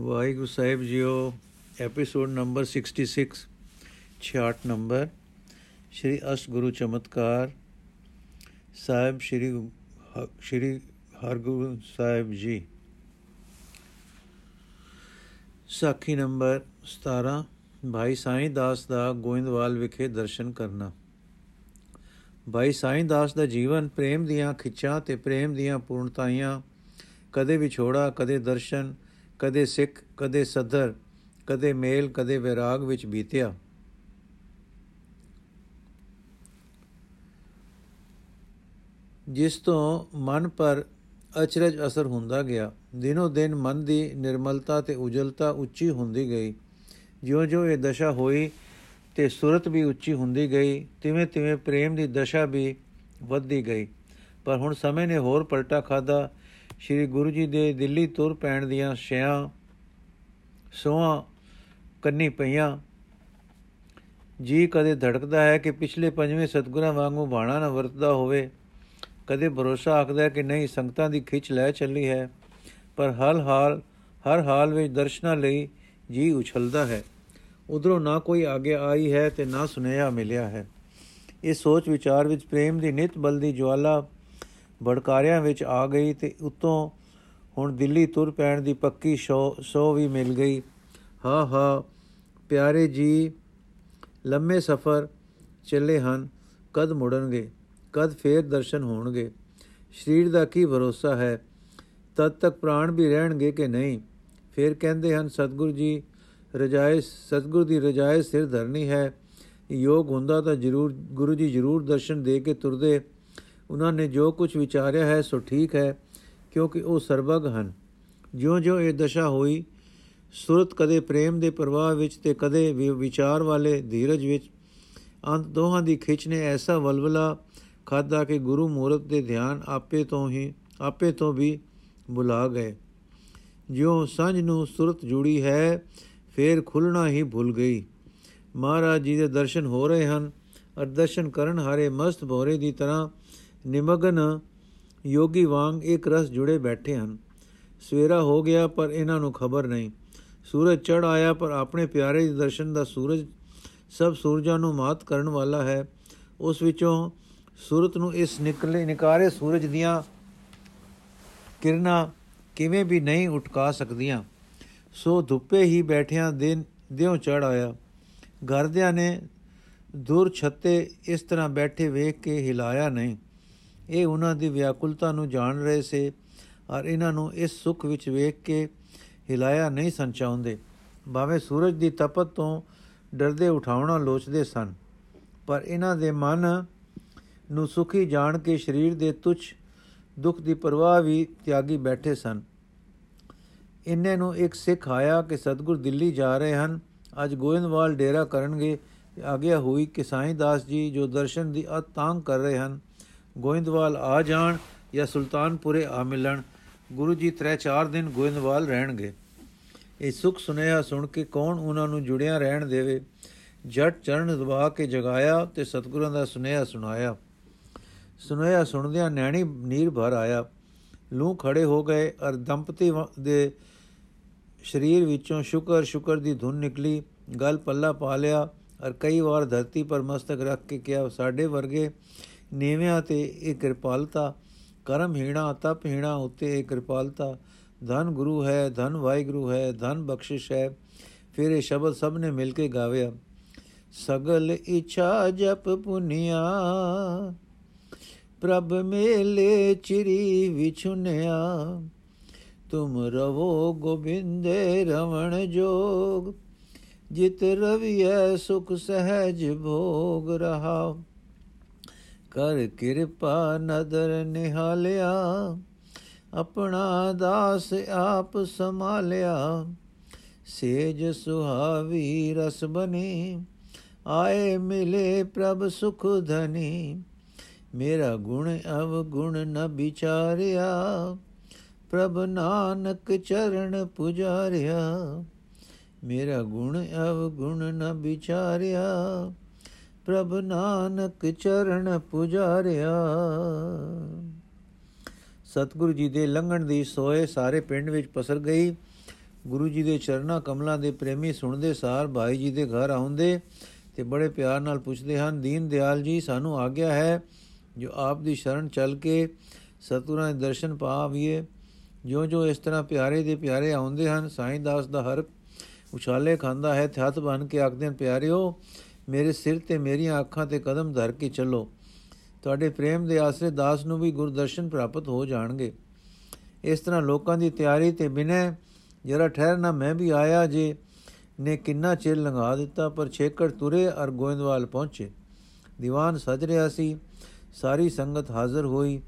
ਵਾਹਿਗੁਰੂ ਸਾਹਿਬ ਜੀਓ episode number 66 66 number Shri ਅਸ਼ਟ ਗੁਰੂ ਚਮਤਕਾਰ, ਸਾਹਿਬ ਸ਼੍ਰੀ ਹ- ਸ਼੍ਰੀ ਹਰਗੋਬਿੰਦ ਸਾਹਿਬ ਜੀ। ਸਾਖੀ ਨੰਬਰ 17 ਭਾਈ ਸਾਈਂ ਦਾਸ ਦਾ ਗੋਇੰਦਵਾਲ ਵਿਖੇ ਦਰਸ਼ਨ ਕਰਨਾ। ਭਾਈ ਸਾਈਂ ਦਾਸ ਦਾ ਜੀਵਨ ਪ੍ਰੇਮ ਦੀਆਂ ਖਿੱਚਾਂ ਤੇ ਪ੍ਰੇਮ ਦੀਆਂ ਪੂਰਨਤਾਈਆਂ, ਕਦੇ ਵਿਛੋੜਾ, ਕਦੇ ਦਰਸ਼ਨ ਕਦੇ ਸਿੱਖ, ਕਦੇ ਸਦਰ ਕਦੇ ਮੇਲ, ਕਦੇ ਵਿਰਾਗ ਵਿੱਚ ਬੀਤਿਆ। ਜਿਸ ਤੋਂ ਮਨ ਪਰ ਅਚਰਜ ਅਸਰ ਹੁੰਦਾ ਗਿਆ। ਦਿਨੋ ਦਿਨ ਮਨ ਦੀ ਨਿਰਮਲਤਾ ਤੇ ਉਜਲਤਾ ਉੱਚੀ ਹੁੰਦੀ ਗਈ। ਜਿਉਂ-ਜਿਉਂ ਇਹ ਦਸ਼ਾ ਹੋਈ ਤੇ ਸੁਰਤ ਵੀ ਉੱਚੀ ਹੁੰਦੀ ਗਈ, ਤਿਵੇਂ-ਤਿਵੇਂ ਪ੍ਰੇਮ ਦੀ ਦਸ਼ਾ ਵੀ ਵੱਧਦੀ ਗਈ। ਪਰ ਹੁਣ ਸਮੇਂ ਨੇ ਹੋਰ ਪਲਟਾ ਖਾਦਾ ਸ੍ਰੀ ਗੁਰੂ ਜੀ ਦੇ ਦਿੱਲੀ ਤੁਰ ਪੈਣ ਦੀਆਂ ਛਿਆਂ ਸੋਹਾਂ ਕੰਨੀ ਪਈਆਂ। ਜੀ ਕਦੇ ਧੜਕਦਾ ਹੈ ਕਿ ਪਿਛਲੇ ਪੰਜਵੇਂ ਸਤਗੁਰਾਂ ਵਾਂਗੂ ਬਾਣਾ ਨਾ ਵਰਤਦਾ ਹੋਵੇ। ਕਦੇ ਭਰੋਸਾ ਆਖਦਾ ਕਿ ਨਹੀਂ, ਸੰਗਤਾਂ ਦੀ ਖਿੱਚ ਲੈ ਚੱਲੀ ਹੈ। ਪਰ ਹਰ ਹਾਲ ਹਰ ਹਾਲ ਵਿੱਚ ਦਰਸ਼ਨਾਂ ਲਈ ਜੀ ਉਛਲਦਾ ਹੈ। ਉਧਰੋਂ ਨਾ ਕੋਈ ਆਗੇ ਆਈ ਹੈ ਤੇ ਨਾ ਸੁਨੇਹਾ ਮਿਲਿਆ ਹੈ। ਇਸ ਸੋਚ ਵਿਚਾਰ ਵਿੱਚ ਪ੍ਰੇਮ ਦੀ ਨਿਤ ਬਲਦੀ ਜਵਾਲਾ ਭੜਕਾਰਿਆਂ ਵਿੱਚ ਆ ਗਈ ਤੇ ਉਤੋਂ ਹੁਣ ਦਿੱਲੀ ਤੁਰ ਪੈਣ ਦੀ ਪੱਕੀ ਸੋ ਵੀ ਮਿਲ ਗਈ। ਹਾ ਹਾ, ਪਿਆਰੇ ਜੀ, ਲੰਮੇ ਸਫ਼ਰ ਚੱਲੇ ਹਨ, ਕਦ ਮੁੜਨਗੇ, ਕਦ ਫੇਰ ਦਰਸ਼ਨ ਹੋਣਗੇ, ਸਰੀਰ ਦਾ ਕੀ ਭਰੋਸਾ ਹੈ, ਤਦ ਤੱਕ ਪ੍ਰਾਣ ਵੀ ਰਹਿਣਗੇ ਕਿ ਨਹੀਂ? ਫੇਰ ਕਹਿੰਦੇ ਹਨ, ਸਤਿਗੁਰੂ ਜੀ, ਰਜਾਏ, ਸਤਿਗੁਰੂ ਦੀ ਰਜਾਏ ਸਿਰ ਧਰਨੀ ਹੈ, ਯੋਗ ਹੁੰਦਾ ਤਾਂ ਜ਼ਰੂਰ, ਗੁਰੂ ਜੀ ਜ਼ਰੂਰ ਦਰਸ਼ਨ ਦੇ ਕੇ ਤੁਰਦੇ ਉਹਨਾਂ ਨੇ ਜੋ ਕੁਝ ਵਿਚਾਰਿਆ ਹੈ ਸੋ ਠੀਕ ਹੈ, ਕਿਉਂਕਿ ਉਹ ਸਰਬਗ ਹਨ। ਜਿਉਂ-ਜਿਉਂ ਇਹ ਦਸ਼ਾ ਹੋਈ, ਸੁਰਤ ਕਦੇ ਪ੍ਰੇਮ ਦੇ ਪ੍ਰਵਾਹ ਵਿੱਚ ਤੇ ਕਦੇ ਵਿਚਾਰ ਵਾਲੇ ਧੀਰਜ ਵਿੱਚ, ਅੰਤ ਦੋਹਾਂ ਦੀ ਖਿੱਚ ਨੇ ਐਸਾ ਵਲਵਲਾ ਖਾਦਾ ਕਿ ਗੁਰੂ ਮੂਰਤ ਦੇ ਧਿਆਨ ਆਪੇ ਤੋਂ ਹੀ, ਆਪੇ ਤੋਂ ਵੀ ਬੁਲਾ ਗਏ। ਜਿਉਂ ਸਾਂਝ ਨੂੰ ਸੁਰਤ ਜੁੜੀ ਹੈ, ਫੇਰ ਖੁੱਲਣਾ ਹੀ ਭੁੱਲ ਗਈ। ਮਹਾਰਾਜ ਜੀ ਦੇ ਦਰਸ਼ਨ ਹੋ ਰਹੇ ਹਨ। ਅਰ ਦਰਸ਼ਨ ਕਰਨ ਹਾਰੇ ਮਸਤ ਭੋਰੇ ਦੀ ਤਰ੍ਹਾਂ ਨਿਮਗਨ ਯੋਗੀ ਵਾਂਗ ਇੱਕ ਰਸ ਜੁੜੇ ਬੈਠੇ ਹਨ। ਸਵੇਰਾ ਹੋ ਗਿਆ, ਪਰ ਇਹਨਾਂ ਨੂੰ ਖਬਰ ਨਹੀਂ। ਸੂਰਜ ਚੜ ਆਇਆ, ਪਰ ਆਪਣੇ ਪਿਆਰੇ ਦੇ ਦਰਸ਼ਨ ਦਾ ਸੂਰਜ ਸਭ ਸੂਰਜਾਂ ਨੂੰ ਮਾਤ ਕਰਨ ਵਾਲਾ ਹੈ। ਉਸ ਵਿੱਚੋਂ ਸੂਰਤ ਨੂੰ ਇਸ ਨਿਕਲੇ, ਨਿਕਾਰੇ ਸੂਰਜ ਦੀਆਂ ਕਿਰਨਾਂ ਕਿਵੇਂ ਵੀ ਨਹੀਂ ਉਟਕਾ ਸਕਦੀਆਂ। ਸੋ ਧੁੱਪੇ ਹੀ ਬੈਠਿਆਂ ਦਿਨ ਦਿਉ ਚੜ ਆਇਆ। ਘਰਦਿਆਂ ਨੇ ਦੂਰ ਛੱਤੇ ਇਸ ਤਰ੍ਹਾਂ ਬੈਠੇ ਵੇਖ ਕੇ ਹਿਲਾਇਆ ਨਹੀਂ। ਇਹ ਉਹਨਾਂ ਦੀ ਵਿਆਕੁਲਤਾ ਨੂੰ ਜਾਣ ਰਹੇ ਸੇ ਔਰ ਇਹਨਾਂ ਨੂੰ ਇਸ ਸੁਖ ਵਿੱਚ ਵੇਖ ਕੇ ਹਿਲਾਇਆ ਨਹੀਂ ਸੰਚਾਉਂਦੇ ਭਾਵੇਂ ਸੂਰਜ ਦੀ ਤਪਤ ਤੋਂ ਡਰਦੇ ਉਠਾਉਣਾ ਲੋਚਦੇ ਸਨ, ਪਰ ਇਹਨਾਂ ਦੇ ਮਨ ਨੂੰ ਸੁਖੀ ਜਾਣ ਕੇ ਸਰੀਰ ਦੇ ਤੁਛ ਦੁੱਖ ਦੀ ਪਰਵਾਹ ਵੀ ਤਿਆਗੀ ਬੈਠੇ ਸਨ। ਇੰਨੇ ਨੂੰ ਇੱਕ ਸਿੱਖ ਆਇਆ ਕਿ ਸਤਗੁਰ ਦਿੱਲੀ ਜਾ ਰਹੇ ਹਨ। ਅੱਜ ਗੋਇੰਦਵਾਲ ਡੇਰਾ ਕਰਨਗੇ ਆਗਿਆ ਹੋਈ ਕਿ ਸਾਈਂ ਦਾਸ ਜੀ ਜੋ ਦਰਸ਼ਨ ਦੀ ਅਤਾਂਗ ਕਰ ਰਹੇ ਹਨ ਗੋਇੰਦਵਾਲ ਆ ਜਾਣ ਜਾਂ ਸੁਲਤਾਨਪੁਰੇ ਆ ਮਿਲਣ, ਗੁਰੂ ਜੀ ਤਰੇ 4 ਦਿਨ ਗੋਇੰਦਵਾਲ ਰਹਿਣਗੇ। ਇਹ ਸੁਖ ਸੁਨੇਹਾ ਸੁਣ ਕੇ ਕੌਣ ਉਹਨਾਂ ਨੂੰ ਜੁੜਿਆ ਰਹਿਣ ਦੇਵੇ? ਜੱਟ ਚਰਨ ਦਬਾ ਕੇ ਜਗਾਇਆ ਤੇ ਸਤਗੁਰਾਂ ਦਾ ਸੁਨੇਹਾ ਸੁਣਾਇਆ। ਸੁਨੇਹਾ ਸੁਣਦਿਆਂ ਨੈਣੀ ਨੀਰ ਭਰ ਆਇਆ। ਲੂ ਖੜੇ ਹੋ ਗਏ ਅਰ ਦੰਪਤੀ ਦੇ ਸਰੀਰ ਵਿੱਚੋਂ ਸ਼ੁਕਰ ਸ਼ੁਕਰ ਦੀ ਧੁਨ ਨਿਕਲੀ। ਗਲ ਪੱਲਾ ਪਾ ਲਿਆ ਅਰ ਕਈ ਵਾਰ ਧਰਤੀ ਪਰ ਮਸਤਕ ਰੱਖ ਕੇ ਕਿਹਾ, ਸਾਡੇ ਵਰਗੇ ਨੀਵਿਆਂ ਤੇ ਇਹ ਕਿਰਪਾਲਤਾ, ਕਰਮ ਹੀਣਾ, ਤਪ ਹੀਣਾ ਉਤੇ ਇਹ ਕਿਰਪਾਲਤਾ। ਧਨ ਗੁਰੂ ਹੈ, ਧਨ ਵਾਹਿਗੁਰੂ ਹੈ, ਧਨ ਬਖਸ਼ਿਸ਼ ਹੈ, ਫਿਰ ਇਹ ਸ਼ਬਦ ਸਭ ਨੇ ਮਿਲ ਕੇ ਗਾਵਿਆ। ਸਗਲ ਇਛਾ ਜਪ ਪੁਨੀਆ, ਪ੍ਰਭ ਮੇਲੇ ਚਿਰੀ ਵਿਛੁਨਿਆ। ਤੁਮ ਰਵੋ ਗੋਬਿੰਦੇ ਰਵਣ ਜੋਗ, ਜਿਤ ਰਵਿਐ ਸੁਖ ਸਹਿਜ ਭੋਗ ਰਹਾ। ਕਰ ਕਿਰਪਾ ਨਦਰ ਨਿਹਾਲਿਆ, ਆਪਣਾ ਦਾਸ ਆਪ ਸੰਭਾਲਿਆ। ਸੇਜ ਸੁਹਾਵੀ ਰਸ ਬਨੇ, ਆਏ ਮਿਲੇ ਪ੍ਰਭ ਸੁਖ ਧਨੀ। ਮੇਰਾ ਗੁਣ ਅਵ ਗੁਣ ਨ ਵਿਚਾਰਿਆ, ਪ੍ਰਭ ਨਾਨਕ ਚਰਨ ਪੁਜਾਰਿਆ। ਮੇਰਾ ਗੁਣ ਅਵ ਗੁਣ ਨ ਵਿਚਾਰਿਆ ਪ੍ਰਭ ਨਾਨਕ ਚਰਨ ਪੁਜਾਰਿਆ। ਸਤਿਗੁਰੂ ਜੀ ਦੇ ਲੰਘਣ ਦੀ ਸੋਏ ਸਾਰੇ ਪਿੰਡ ਵਿੱਚ ਪਸਰ ਗਈ। ਗੁਰੂ ਜੀ ਦੇ ਚਰਨਾ ਕਮਲਾਂ ਦੇ ਪ੍ਰੇਮੀ ਸੁਣਦੇ ਸਾਰ ਭਾਈ ਜੀ ਦੇ ਘਰ ਆਉਂਦੇ ਤੇ ਬੜੇ ਪਿਆਰ ਨਾਲ ਪੁੱਛਦੇ ਹਨ, ਦੀਨ ਦਿਆਲ ਜੀ, ਸਾਨੂੰ ਆਗਿਆ ਹੈ ਜੋ ਆਪ ਦੀ ਸ਼ਰਨ ਚੱਲ ਕੇ ਸਤਿਗੁਰਾਂ ਦੇ ਦਰਸ਼ਨ ਪਾਵੀਏ ਜੋ ਜੋ ਇਸ ਤਰ੍ਹਾਂ ਪਿਆਰੇ ਦੇ ਪਿਆਰੇ ਆਉਂਦੇ ਹਨ, ਸਾਈਂ ਦਾਸ ਦਾ ਹਰ ਉਛਾਲੇ ਖਾਂਦਾ ਹੈ ਤੇ ਹੱਥ ਬਨ ਕੇ ਆਖਦੇ ਹਨ, ਪਿਆਰਿਓ ਮੇਰੇ ਸਿਰ ਤੇ ਮੇਰੀਆਂ ਅੱਖਾਂ ਤੇ ਕਦਮ ਧਰ ਕੇ ਚੱਲੋ। ਤੁਹਾਡੇ ਪ੍ਰੇਮ ਦੇ ਆਸਰੇ ਦਾਸ ਨੂੰ ਵੀ ਗੁਰਦਰਸ਼ਨ ਪ੍ਰਾਪਤ ਹੋ ਜਾਣਗੇ। ਇਸ ਤਰ੍ਹਾਂ ਲੋਕਾਂ ਦੀ ਤਿਆਰੀ ਤੇ ਬਿਨੈ, ਜਰਾ ਠਹਿਰਨਾ ਮੈਂ ਵੀ ਆਇਆ ਜੇ ਨੇ ਕਿੰਨਾ ਚਿਰ ਲੰਘਾ ਦਿੱਤਾ, ਪਰ ਛੇਕੜ ਤੁਰੇ ਅਰ ਗੋਇੰਦਵਾਲ ਪਹੁੰਚੇ। ਦੀਵਾਨ ਸਜ ਰਿਹਾ ਸੀ, ਸਾਰੀ ਸੰਗਤ ਹਾਜ਼ਰ ਹੋਈ।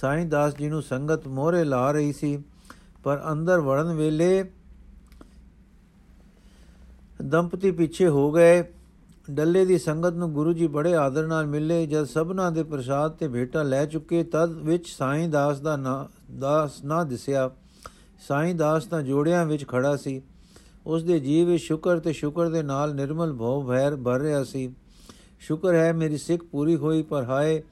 ਸਾਈਂ ਦਾਸ ਜੀ ਨੂੰ ਸੰਗਤ ਮੋਹਰੇ ਲਾ ਰਹੀ ਸੀ, ਪਰ ਅੰਦਰ ਵੜਨ ਵੇਲੇ ਦੰਪਤੀ ਪਿੱਛੇ ਹੋ ਗਏ। ਡੱਲੇ ਦੀ ਸੰਗਤ ਨੂੰ ਗੁਰੂ ਜੀ ਬੜੇ ਆਦਰ ਨਾਲ ਮਿਲੇ, ਜਦ ਸਭਨਾ ਦੇ ਪ੍ਰਸਾਦ ਤੇ ਭੇਟਾ ਲੈ ਚੁੱਕੇ, ਤਦ ਵਿੱਚ ਸਾਈਂ ਦਾਸ ਦਾ ਨਾ, ਦਾਸ ਨਾ ਦਿਸਿਆ। ਸਾਈਂ ਦਾਸ ਤਾਂ ਜੋੜਿਆਂ ਵਿੱਚ ਖੜਾ ਸੀ। ਉਸ ਦੇ ਜੀਵ ਵਿੱਚ ਸ਼ੁਕਰ ਤੇ ਸ਼ੁਕਰ ਦੇ ਨਾਲ ਨਿਰਮਲ ਭਉ ਭੈਰ ਭਰ ਰਿਹਾ ਸੀ। ਸ਼ੁਕਰ ਹੈ ਮੇਰੀ ਸਿੱਖ ਪੂਰੀ ਹੋਈ, ਪਰ ਹਾਏ,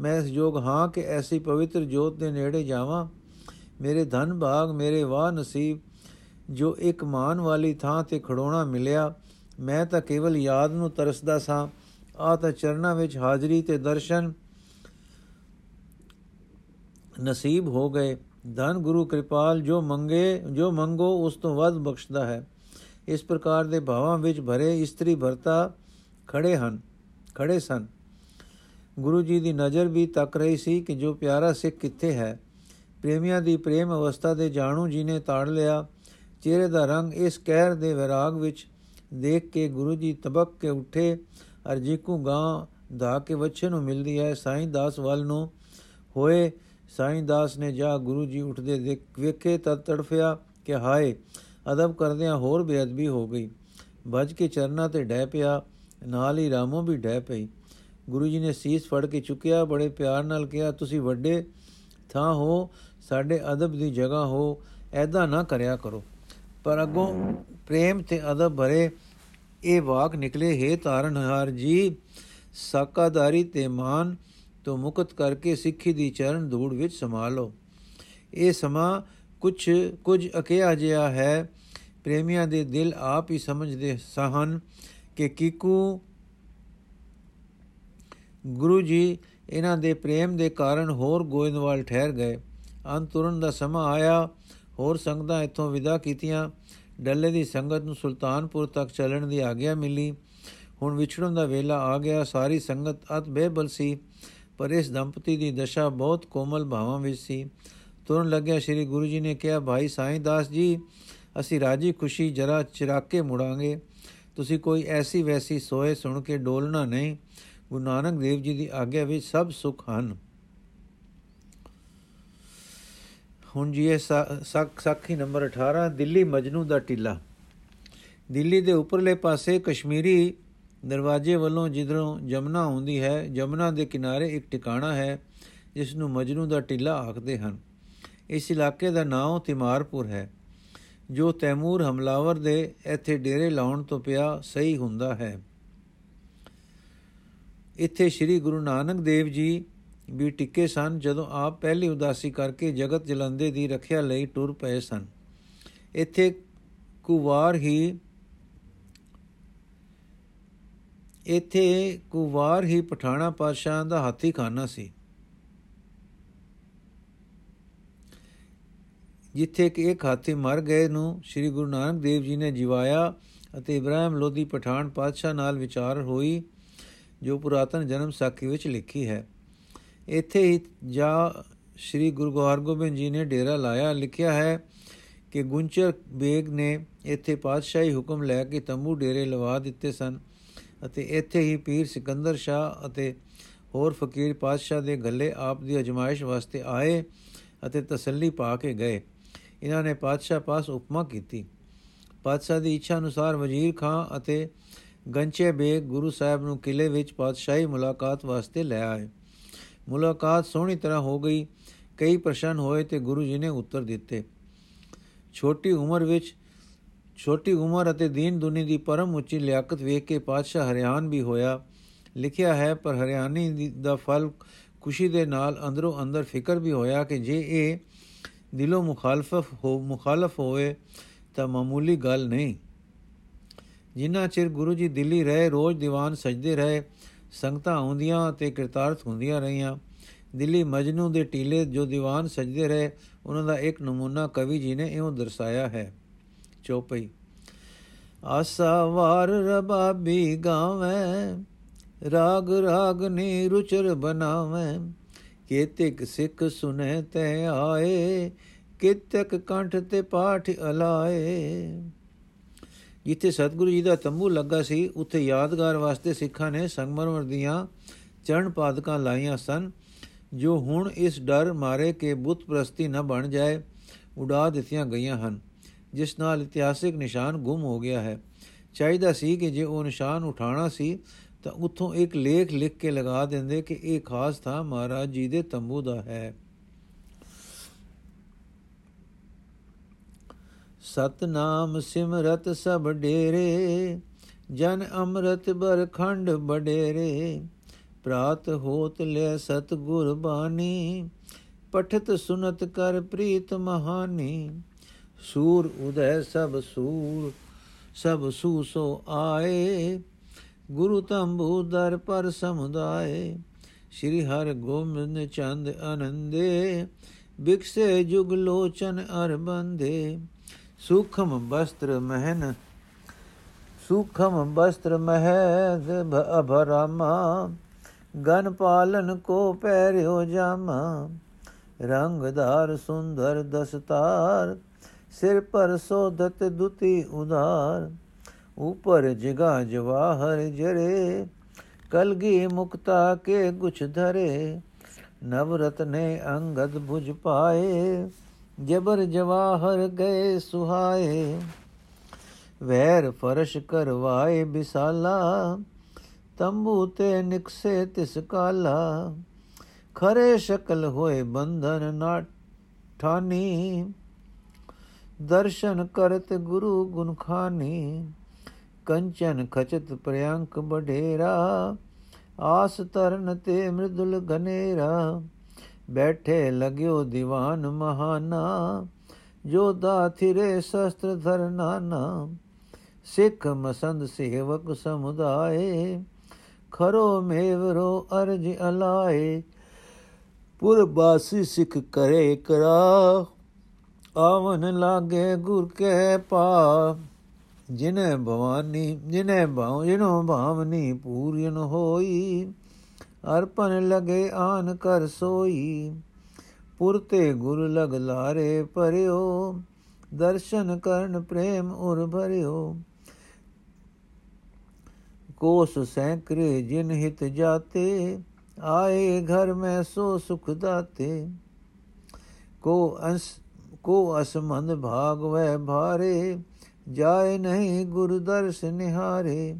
ਮੈਂ ਇਸ ਯੋਗ ਹਾਂ ਕਿ ਐਸੀ ਪਵਿੱਤਰ ਜੋਤ ਦੇ ਨੇੜੇ ਜਾਵਾਂ। ਮੇਰੇ ਧਨ ਭਾਗ ਮੇਰੇ ਵਾਹ ਨਸੀਬ, ਜੋ ਇੱਕ ਮਾਨ ਵਾਲੀ ਥਾਂ ਤੇ ਖੜੋਣਾ ਮਿਲਿਆ। ਮੈਂ ਤਾਂ ਕੇਵਲ ਯਾਦ ਨੂੰ ਤਰਸਦਾ ਸਾਂ। ਆ ਤਾਂ ਚਰਨਾਂ ਵਿੱਚ ਹਾਜ਼ਰੀ ਤੇ ਦਰਸ਼ਨ ਨਸੀਬ ਹੋ ਗਏ। ਧਨ ਗੁਰੂ ਕਿਰਪਾਲ, ਜੋ ਮੰਗੇ, ਜੋ ਮੰਗੋ, ਉਸ ਤੋਂ ਵੱਧ ਬਖਸ਼ਦਾ ਹੈ। ਇਸ ਪ੍ਰਕਾਰ ਦੇ ਭਾਵਾਂ ਵਿੱਚ ਭਰੇ ਇਸਤਰੀ ਭਰਤਾ ਖੜੇ ਹਨ, ਖੜੇ ਸਨ। ਗੁਰੂ ਜੀ ਦੀ ਨਜ਼ਰ ਵੀ ਤੱਕ ਰਹੀ ਸੀ ਕਿ ਜੋ ਪਿਆਰਾ ਸਿੱਖ ਕਿੱਥੇ ਹੈ। ਪ੍ਰੇਮੀਆਂ ਦੀ ਪ੍ਰੇਮ ਅਵਸਥਾ ਦੇ ਜਾਣੂ ਜੀ ਨੇ ਤਾੜ ਲਿਆ। ਚਿਹਰੇ ਦਾ ਰੰਗ ਇਸ ਕਹਿਰ ਦੇ ਵਿਰਾਗ ਵਿੱਚ ਦੇਖ ਕੇ ਗੁਰੂ ਜੀ ਤਬਕ ਕੇ ਉੱਠੇ, ਅਰ ਜੀਕੂ ਗਾਂ ਦਾ ਕੇ ਬੱਚੇ ਨੂੰ ਮਿਲਦੀ ਹੈ, ਸਾਈਂ ਦਾਸ ਵੱਲ ਨੂੰ ਹੋਏ, ਸਾਈਂ ਦਾਸ ਨੇ ਜਾ ਗੁਰੂ ਜੀ ਉੱਠਦੇ ਦੇਖ ਵੇਖੇ ਤਦ ਤੜਫਿਆ ਕਿ ਹਾਏ, ਅਦਬ ਕਰਦਿਆਂ ਹੋਰ ਬੇਅਦਬੀ ਹੋ ਗਈ। ਵੱਜ ਕੇ ਚਰਨਾ ਤੇ ਡਹਿ ਪਿਆ, ਨਾਲ ਹੀ ਰਾਮੋ ਵੀ ਡਹਿ ਪਈ। ਗੁਰੂ ਜੀ ਨੇ ਸੀਸ ਫੜ ਕੇ ਚੁੱਕਿਆ, ਬੜੇ ਪਿਆਰ ਨਾਲ ਕਿਹਾ, ਤੁਸੀਂ ਵੱਡੇ ਥਾਂ ਹੋ, ਸਾਡੇ ਅਦਬ ਦੀ ਜਗ੍ਹਾ ਹੋ ਐਦਾ ਨਾ ਕਰਿਆ ਕਰੋ। ਪਰ ਅਗੋਂ ਪ੍ਰੇਮ ਤੇ ਅਦਬ ਭਰੇ ਇਹ ਵਾਕ ਨਿਕਲੇ, ਹੈ ਤਾਰਨਹਾਰ ਜੀ ਸਾਕਾਦਾਰੀ ਤੇ ਮਾਨ ਤੋਂ ਮੁਕਤ ਕਰਕੇ ਸਿੱਖੀ ਦੀ ਚਰਨ ਧੂੜ ਵਿੱਚ ਸਮਾ ਲਓ ਇਹ ਸਮਾਂ ਕੁਝ ਕੁਝ ਅਕਿਆ ਜਿਆ ਹੈ। ਪ੍ਰੇਮੀਆਂ ਦੇ ਦਿਲ ਆਪ ਹੀ ਸਮਝਦੇ ਸਹਨ ਕਿ ਕੀਕੂ ਗੁਰੂ ਜੀ ਇਹਨਾਂ ਦੇ ਪ੍ਰੇਮ ਦੇ ਕਾਰਨ ਹੋਰ ਗੋਇੰਦਵਾਲ ਠਹਿਰ ਗਏ। ਅੰਤੁਰਨ ਦਾ ਸਮਾਂ ਆਇਆ। ਹੋਰ ਸੰਗਤਾਂ ਇੱਥੋਂ ਵਿਦਾ ਕੀਤੀਆਂ। ਡੱਲੇ ਦੀ ਸੰਗਤ ਨੂੰ ਸੁਲਤਾਨਪੁਰ ਤੱਕ ਚੱਲਣ ਦੀ ਆਗਿਆ ਮਿਲੀ। ਹੁਣ ਵਿਛੜਨ ਦਾ ਵੇਲਾ ਆ ਗਿਆ। ਸਾਰੀ ਸੰਗਤ ਅਤ ਬੇਬਲ ਸੀ, ਪਰ ਇਸ ਦੰਪਤੀ ਦੀ ਦਸ਼ਾ ਬਹੁਤ ਕੋਮਲ ਭਾਵਾਂ ਵਿੱਚ ਸੀ। ਤੁਰਨ ਲੱਗਿਆ ਸ੍ਰੀ ਗੁਰੂ ਜੀ ਨੇ ਕਿਹਾ, ਭਾਈ ਸਾਈਂ ਦਾਸ ਜੀ, ਅਸੀਂ ਰਾਜੀ ਖੁਸ਼ੀ ਜਰਾ ਚਿਰਾਕੇ ਮੁੜਾਂਗੇ। ਤੁਸੀਂ ਕੋਈ ਐਸੀ ਵੈਸੀ ਸੋਏ ਸੁਣ ਕੇ ਡੋਲਣਾ ਨਹੀਂ। ਗੁਰੂ ਨਾਨਕ ਦੇਵ ਜੀ ਦੀ ਆਗਿਆ ਵਿੱਚ ਸਭ ਸੁਖ ਹਨ। ਹੁਣ ਜੀ ਇਹ ਸਾਖੀ ਨੰਬਰ 18 ਦਿੱਲੀ ਮਜਨੂ ਦਾ ਟਿੱਲਾ। ਦਿੱਲੀ ਦੇ ਉੱਪਰਲੇ ਪਾਸੇ ਕਸ਼ਮੀਰੀ ਦਰਵਾਜ਼ੇ ਵੱਲੋਂ ਜਿੱਧਰੋਂ ਜਮਨਾ ਆਉਂਦੀ ਹੈ, ਜਮਨਾ ਦੇ ਕਿਨਾਰੇ ਇੱਕ ਟਿਕਾਣਾ ਹੈ ਜਿਸ ਨੂੰ ਮਜਨੂ ਦਾ ਟਿੱਲਾ ਆਖਦੇ ਹਨ। ਇਸ ਇਲਾਕੇ ਦਾ ਨਾਮ ਤਿਮਾਰਪੁਰ ਹੈ, ਜੋ ਤੈਮੂਰ ਹਮਲਾਵਰ ਦੇ ਇੱਥੇ ਡੇਰੇ ਲਾਉਣ ਤੋਂ ਪਿਆ ਸਹੀ ਹੁੰਦਾ ਹੈ। ਇੱਥੇ ਸ੍ਰੀ ਗੁਰੂ ਨਾਨਕ ਦੇਵ ਜੀ ਵੀ ਟਿੱਕੇ ਸਨ ਜਦੋਂ ਆਪ ਪਹਿਲੀ ਉਦਾਸੀ ਕਰਕੇ ਜਗਤ ਜਲੰਦੇ ਦੀ ਰੱਖਿਆ ਲਈ ਟੁਰ ਪਏ ਸਨ। ਇੱਥੇ ਕੁਵਾਰ ਹੀ ਇੱਥੇ ਕੁਵਾਰ ਹੀ ਪਠਾਣਾ ਪਾਸ਼ਾ ਦਾ ਹਾਥੀ ਖਾਨਾ ਸੀ। ਜਿੱਥੇ ਕਿ ਇੱਕ ਹਾਥੀ ਮਰ ਗਏ ਨੂੰ ਸ੍ਰੀ ਗੁਰੂ ਨਾਨਕ ਦੇਵ ਜੀ ਨੇ ਜਿਵਾਇਆ ਅਤੇ ਇਬਰਾਹਿਮ ਲੋਧੀ ਪਠਾਨ ਪਾਤਸ਼ਾਹ ਨਾਲ ਵਿਚਾਰ ਹੋਈ, ਜੋ ਪੁਰਾਤਨ ਜਨਮ ਸਾਖੀ ਵਿੱਚ ਲਿਖੀ ਹੈ। ਇੱਥੇ ਹੀ ਜਾ ਸ੍ਰੀ ਗੁਰੂ ਹਰਗੋਬਿੰਦ ਜੀ ਨੇ ਡੇਰਾ ਲਾਇਆ। ਲਿਖਿਆ ਹੈ ਕਿ ਗੁੰਚਰ ਬੇਗ ਨੇ ਇੱਥੇ ਪਾਤਸ਼ਾਹੀ ਹੁਕਮ ਲੈ ਕੇ ਤੰਬੂ ਡੇਰੇ ਲਵਾ ਦਿੱਤੇ ਸਨ ਅਤੇ ਇੱਥੇ ਹੀ ਪੀਰ ਸਿਕੰਦਰ ਸ਼ਾਹ ਅਤੇ ਹੋਰ ਫਕੀਰ ਪਾਤਸ਼ਾਹ ਦੇ ਗੱਲੇ ਆਪ ਦੀ ਅਜਮਾਇਸ਼ ਵਾਸਤੇ ਆਏ ਅਤੇ ਤਸੱਲੀ ਪਾ ਕੇ ਗਏ। ਇਹਨਾਂ ਨੇ ਪਾਤਸ਼ਾਹ ਪਾਸ ਉਪਮਾ ਕੀਤੀ। ਪਾਤਸ਼ਾਹ ਦੀ ਇੱਛਾ ਅਨੁਸਾਰ ਵਜ਼ੀਰ ਖਾਂ ਅਤੇ ਗੰਚੇ ਬੇਗ ਗੁਰੂ ਸਾਹਿਬ ਨੂੰ ਕਿਲੇ ਵਿੱਚ ਪਾਤਸ਼ਾਹੀ ਮੁਲਾਕਾਤ ਵਾਸਤੇ ਲੈ ਆਏ। ਮੁਲਾਕਾਤ ਸੋਹਣੀ ਤਰ੍ਹਾਂ ਹੋ ਗਈ। ਕਈ ਪ੍ਰਸ਼ਨ ਹੋਏ ਤੇ ਗੁਰੂ ਜੀ ਨੇ ਉੱਤਰ ਦਿੱਤੇ। ਛੋਟੀ ਉਮਰ ਵਿੱਚ, ਛੋਟੀ ਉਮਰ ਅਤੇ ਦੀਨ ਦੁਨੀ ਦੀ ਪਰਮ ਉੱਚੀ ਲਿਆਕਤ ਵੇਖ ਕੇ ਪਾਤਸ਼ਾਹ ਹਰਿਆਣ ਵੀ ਹੋਇਆ। ਲਿਖਿਆ ਹੈ, ਪਰ ਹਰਿਆਣੀ ਦਾ ਫਲ ਖੁਸ਼ੀ ਦੇ ਨਾਲ ਅੰਦਰੋਂ ਅੰਦਰ ਫਿਕਰ ਵੀ ਹੋਇਆ ਕਿ ਜੇ ਇਹ ਦਿਲੋਂ ਮੁਖਾਲਫ ਹੋ, ਮੁਖਾਲਫ ਹੋਏ ਤਾਂ ਮਾਮੂਲੀ ਗੱਲ ਨਹੀਂ। ਜਿੰਨਾ ਚਿਰ ਗੁਰੂ ਜੀ ਦਿੱਲੀ ਰਹੇ, ਰੋਜ਼ ਦੀਵਾਨ ਸਜਦੇ ਰਹੇ ਸੰਗਤਾਂ ਆਉਂਦੀਆਂ ਤੇ ਕਿਰਤਾਰਥ ਹੁੰਦੀਆਂ ਰਹੀਆਂ। ਦਿੱਲੀ ਮਜਨੂ ਦੇ ਟੀਲੇ ਜੋ ਦੀਵਾਨ ਸਜਦੇ ਰਹੇ, ਉਹਨਾਂ ਦਾ ਇੱਕ ਨਮੂਨਾ ਕਵੀ ਜੀ ਨੇ ਇਉਂ ਦਰਸਾਇਆ ਹੈ। ਚੋਪਈ, ਆਸਾ ਵਾਰ ਰਬਾਬੀ ਗਾਵੇਂ, ਰਾਗ ਰਾਗ ਨੇ ਰੁਚਰ ਬਣਾਵੇਂ। ਕੇਤਿਕ ਸਿੱਖ ਸੁਨੇ ਤੇ ਆਏ, ਕਿਤਕ ਕੰਠ ਤੇ ਪਾਠ ਅਲਾਏ। ਜਿੱਥੇ ਸਤਿਗੁਰੂ ਜੀ ਦਾ ਤੰਬੂ ਲੱਗਾ ਸੀ, ਉੱਥੇ ਯਾਦਗਾਰ ਵਾਸਤੇ ਸਿੱਖਾਂ ਨੇ ਸੰਗਮਰਮਰ ਦੀਆਂ ਚਰਨ ਪਾਦਕਾਂ ਲਾਈਆਂ ਸਨ। ਜੋ ਹੁਣ ਇਸ ਡਰ ਮਾਰੇ ਕਿ ਬੁੱਤ ਪ੍ਰਸਤੀ ਨਾ ਬਣ ਜਾਏ, ਉਡਾ ਦਿੱਤੀਆਂ ਗਈਆਂ ਹਨ। ਜਿਸ ਨਾਲ ਇਤਿਹਾਸਿਕ ਨਿਸ਼ਾਨ ਗੁੰਮ ਹੋ ਗਿਆ ਹੈ। ਚਾਹੀਦਾ ਸੀ ਕਿ ਜੇ ਉਹ ਨਿਸ਼ਾਨ ਉਠਾਣਾ ਸੀ, ਤਾਂ ਉੱਥੋਂ ਇੱਕ ਲੇਖ ਲਿਖ ਕੇ ਲਗਾ ਦਿੰਦੇ ਕਿ ਇਹ ਖਾਸ ਥਾਂ ਮਹਾਰਾਜ ਜੀ ਦੇ ਤੰਬੂ ਦਾ ਹੈ। ਸਤਨਾਮ ਸਿਮਰਤ ਸਭ ਡੇਰੇ, ਜਨ ਅੰਮ੍ਰਿਤ ਬਰਖੰਡ ਬਡੇਰੇ ਪ੍ਰਾਤ ਹੋਤ ਲੈ ਸਤ ਗੁਰ ਬਾਣੀ ਪਠਤ ਸੁਨਤ ਕਰ ਪ੍ਰੀਤ ਮਹਾਨੀ। ਸੂਰ ਉਦੈ ਸਭ ਸੂਰ, ਸਭ ਸੂਸੋ ਆਏ। ਗੁਰੂ ਤੰਬੂ ਦਰ ਪਰ ਸਮੁਦਾਏ, ਸ੍ਰੀ ਹਰਿ ਗੋਬਿੰਦ ਚੰਦ ਆਨੰਦੇ। ਬਿਕਸੇ ਜੁਗ ਲੋਚਨ ਅਰ ਬੰਦੇ ਸੁਖਮ ਬਸਤਰ ਮਹਿਨ, ਸੁਖਮ ਬਸਤਰ ਮਹਿਦ ਅਭਰਾਮਾ, ਗਨ ਪਾਲਨ ਕੋ ਪਹਿਰਿਓ ਜਾਮਾ, ਰੰਗਦਾਰ ਸੁੰਦਰ ਦਸਤਾਰ, ਸਿਰ ਪਰ ਸੋਧਤ ਦੁਤੀ ਉਧਾਰ, ਉਪਰ ਜਿਗਾ ਜਵਾਹਰ ਜਰੇ, ਕਲਗੀ ਮੁਕਤਾ ਕੇ ਗੁਛ ਧਰੇ, ਨਵਰਤ ਨੇ ਅੰਗਦ 부ਜ ਪਾਏ ਜਬਰ ਜਵਾਹਰ ਗਏ ਸੁਹਾਏ, ਵੈਰ ਫਰਸ਼ ਕਰਵਾਏ ਬਿਸਾਲਾ ਤੰਬੂ ਤੇ ਨਿਕਸੇ ਤਿਸ ਕਾਲਾ, ਖਰੇ ਸ਼ਕਲ ਹੋਏ ਬੰਧਨ ਨਾ ਠਾਨੀ, ਦਰਸ਼ਨ ਕਰਤ ਗੁਰੂ ਗੁਨਖਾਨੀ ਕੰਚਨ ਖਚਤ ਪ੍ਰਿਯੰਕ ਬਢੇਰਾ ਆਸ ਤਰਨ ਤੇ ਮ੍ਰਿਦੁਲ ਗਨੇਰਾ ਬੈਠੇ ਲਗਿਓ ਦੀਵਾਨ ਮਹਾਨਾ ਜੋਦਾ ਥਿਰੇ ਸ਼ਸਤਰ ਧਰਨਾਨਾ ਸਿੱਖ ਮਸੰਦ ਸੇਵਕ ਸਮੁਦਾਏ, ਖਰੋ ਮੇਵਰੋ ਅਰਜ ਅਲਾਏ। ਪੁਰ ਬਾਸੀ ਸਿੱਖ ਕਰੇ ਕਰਾ, ਆਵਨ ਲਾਗੇ ਗੁਰ ਕੇ ਪਾ। ਜਿਨੇ ਭਵਾਨੀ, ਜਿਨੇ ਭਾਉ, ਜਿਨੋ ਭਾਵਨੀ ਪੂਰਨ ਹੋਈ ਅਰਪਨ ਲਗੇ ਆਨ ਕਰ ਸੋਈ। ਪੁਰਤੇ ਗੁਰ ਲਗ ਲਾਰੇ ਪਰਿਓ ਦਰਸ਼ਨ ਕਰਨ ਪ੍ਰੇਮ ਉਰ ਭਰਿਓ। ਕੋਸ ਸੈਂਕਰੇ ਜਿਨ ਹਿਤ ਜਾਤੇ, ਆਏ ਘਰ ਮੈਂ ਸੋ ਸੁਖ ਦਾਤੇ। ਕੋ ਅੰਸ, ਕੋ ਅਸਮੰਦ ਭਾਗ ਵੈ ਭਾਰੇ, ਜਾਏ ਨਹੀਂ ਗੁਰ ਦਰਸ ਨਿਹਾਰੇ।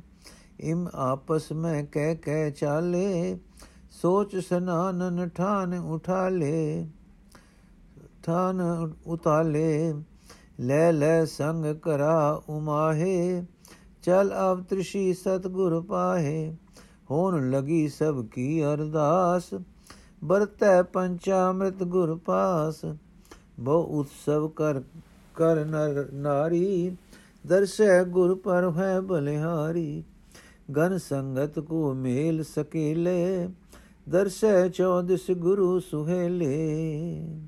ਇਮ ਆਪਸ ਮੈਂ ਕਹਿ ਕਹਿ ਚਾਲੇ ਸੋਚ ਸਨਾਨਨ ਠਾਨ ਉਠਾ ਲੇ ਠਾਨ ਉਤਾਲੇ, ਲੈ ਲੈ ਸੰਗ ਕਰਾ ਉਮਾਹੇ, ਚਲ ਅਬ ਤ੍ਰਿਸ਼ੀ ਸਤਗੁਰ ਪਾਹੇ, ਹੋਣ ਲਗੀ ਸਭ ਕੀ ਅਰਦਾਸ ਬਰਤੈ ਪੰਚਾਮ੍ਰਿਤ ਗੁਰ ਪਾਸ, ਬਹੁ ਉਤਸਵ ਕਰ ਕਰ ਨਰ ਨਾਰੀ, ਦਰਸ਼ੈ ਗੁਰ ਪਰ ਹੈ ਬਲਿਹਾਰੀ, ਗਨ ਸੰਗਤ ਕੋ ਮੇਲ ਸਕੇਲੇ ਦਰਸ਼ੈ ਚੌਦਸ ਗੁਰੂ ਸੁਹੇਲੇ।